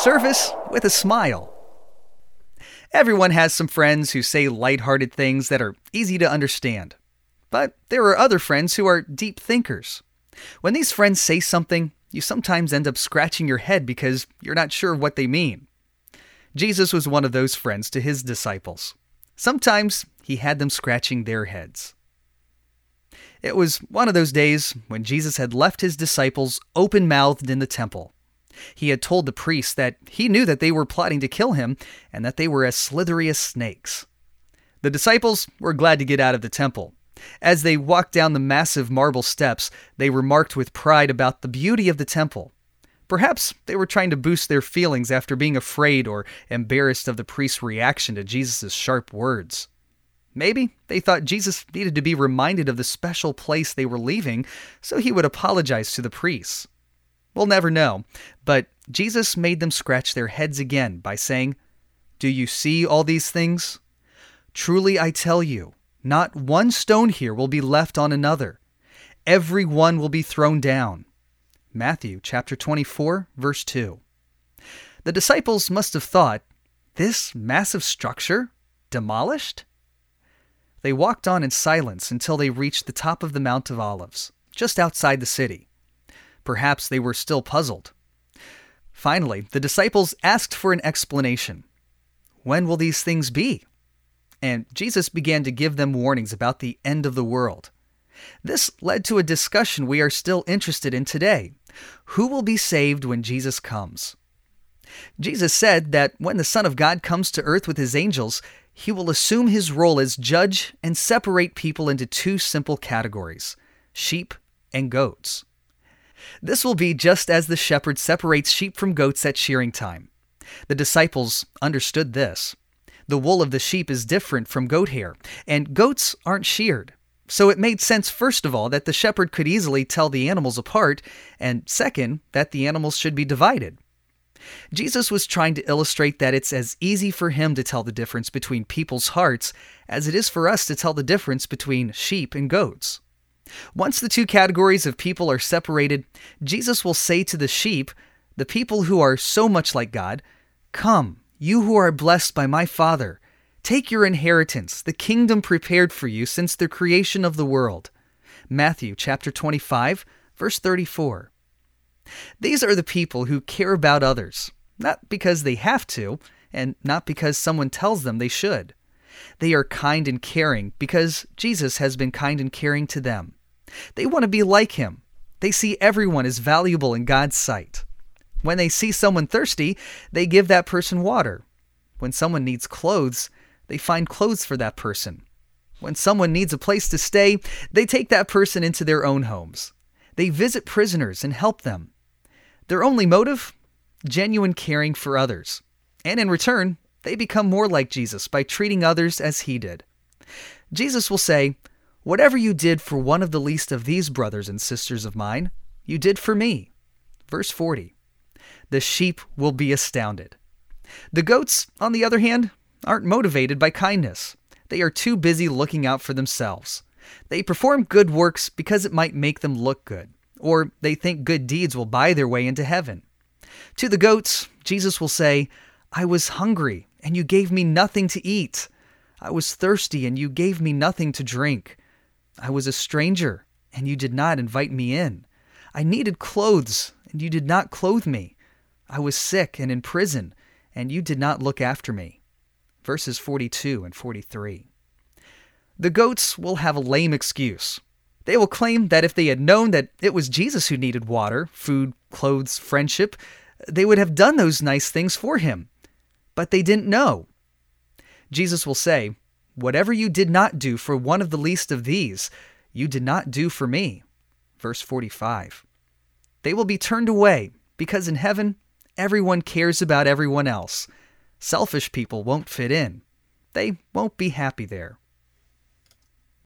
Service with a Smile. Everyone has some friends who say lighthearted things that are easy to understand. But there are other friends who are deep thinkers. When these friends say something, you sometimes end up scratching your head because you're not sure what they mean. Jesus was one of those friends to his disciples. Sometimes he had them scratching their heads. It was one of those days when Jesus had left his disciples open mouthed in the temple. He had told the priests that he knew that they were plotting to kill him and that they were as slithery as snakes. The disciples were glad to get out of the temple. As they walked down the massive marble steps, they remarked with pride about the beauty of the temple. Perhaps they were trying to boost their feelings after being afraid or embarrassed of the priest's reaction to Jesus' sharp words. Maybe they thought Jesus needed to be reminded of the special place they were leaving so he would apologize to the priests. We'll never know, but Jesus made them scratch their heads again by saying, Do you see all these things? Truly I tell you, not one stone here will be left on another. Every one will be thrown down. Matthew chapter 24, verse 2. The disciples must have thought, This massive structure? Demolished? They walked on in silence until they reached the top of the Mount of Olives, just outside the city. Perhaps they were still puzzled. Finally, the disciples asked for an explanation. When will these things be? And Jesus began to give them warnings about the end of the world. This led to a discussion we are still interested in today. Who will be saved when Jesus comes? Jesus said that when the Son of God comes to earth with his angels, he will assume his role as judge and separate people into two simple categories sheep and goats. This will be just as the shepherd separates sheep from goats at shearing time. The disciples understood this. The wool of the sheep is different from goat hair, and goats aren't sheared. So it made sense, first of all, that the shepherd could easily tell the animals apart, and second, that the animals should be divided. Jesus was trying to illustrate that it's as easy for him to tell the difference between people's hearts as it is for us to tell the difference between sheep and goats. Once the two categories of people are separated, Jesus will say to the sheep, the people who are so much like God, Come, you who are blessed by my Father, take your inheritance, the kingdom prepared for you since the creation of the world. Matthew chapter 25, verse 34. These are the people who care about others, not because they have to, and not because someone tells them they should. They are kind and caring because Jesus has been kind and caring to them. They want to be like him. They see everyone as valuable in God's sight. When they see someone thirsty, they give that person water. When someone needs clothes, they find clothes for that person. When someone needs a place to stay, they take that person into their own homes. They visit prisoners and help them. Their only motive? Genuine caring for others. And in return, they become more like Jesus by treating others as he did. Jesus will say, Whatever you did for one of the least of these brothers and sisters of mine, you did for me. Verse 40. The sheep will be astounded. The goats, on the other hand, aren't motivated by kindness. They are too busy looking out for themselves. They perform good works because it might make them look good, or they think good deeds will buy their way into heaven. To the goats, Jesus will say, I was hungry, and you gave me nothing to eat. I was thirsty, and you gave me nothing to drink. I was a stranger, and you did not invite me in. I needed clothes, and you did not clothe me. I was sick and in prison, and you did not look after me. Verses 42 and 43. The goats will have a lame excuse. They will claim that if they had known that it was Jesus who needed water, food, clothes, friendship, they would have done those nice things for him. But they didn't know. Jesus will say, Whatever you did not do for one of the least of these, you did not do for me. Verse 45. They will be turned away, because in heaven, everyone cares about everyone else. Selfish people won't fit in. They won't be happy there.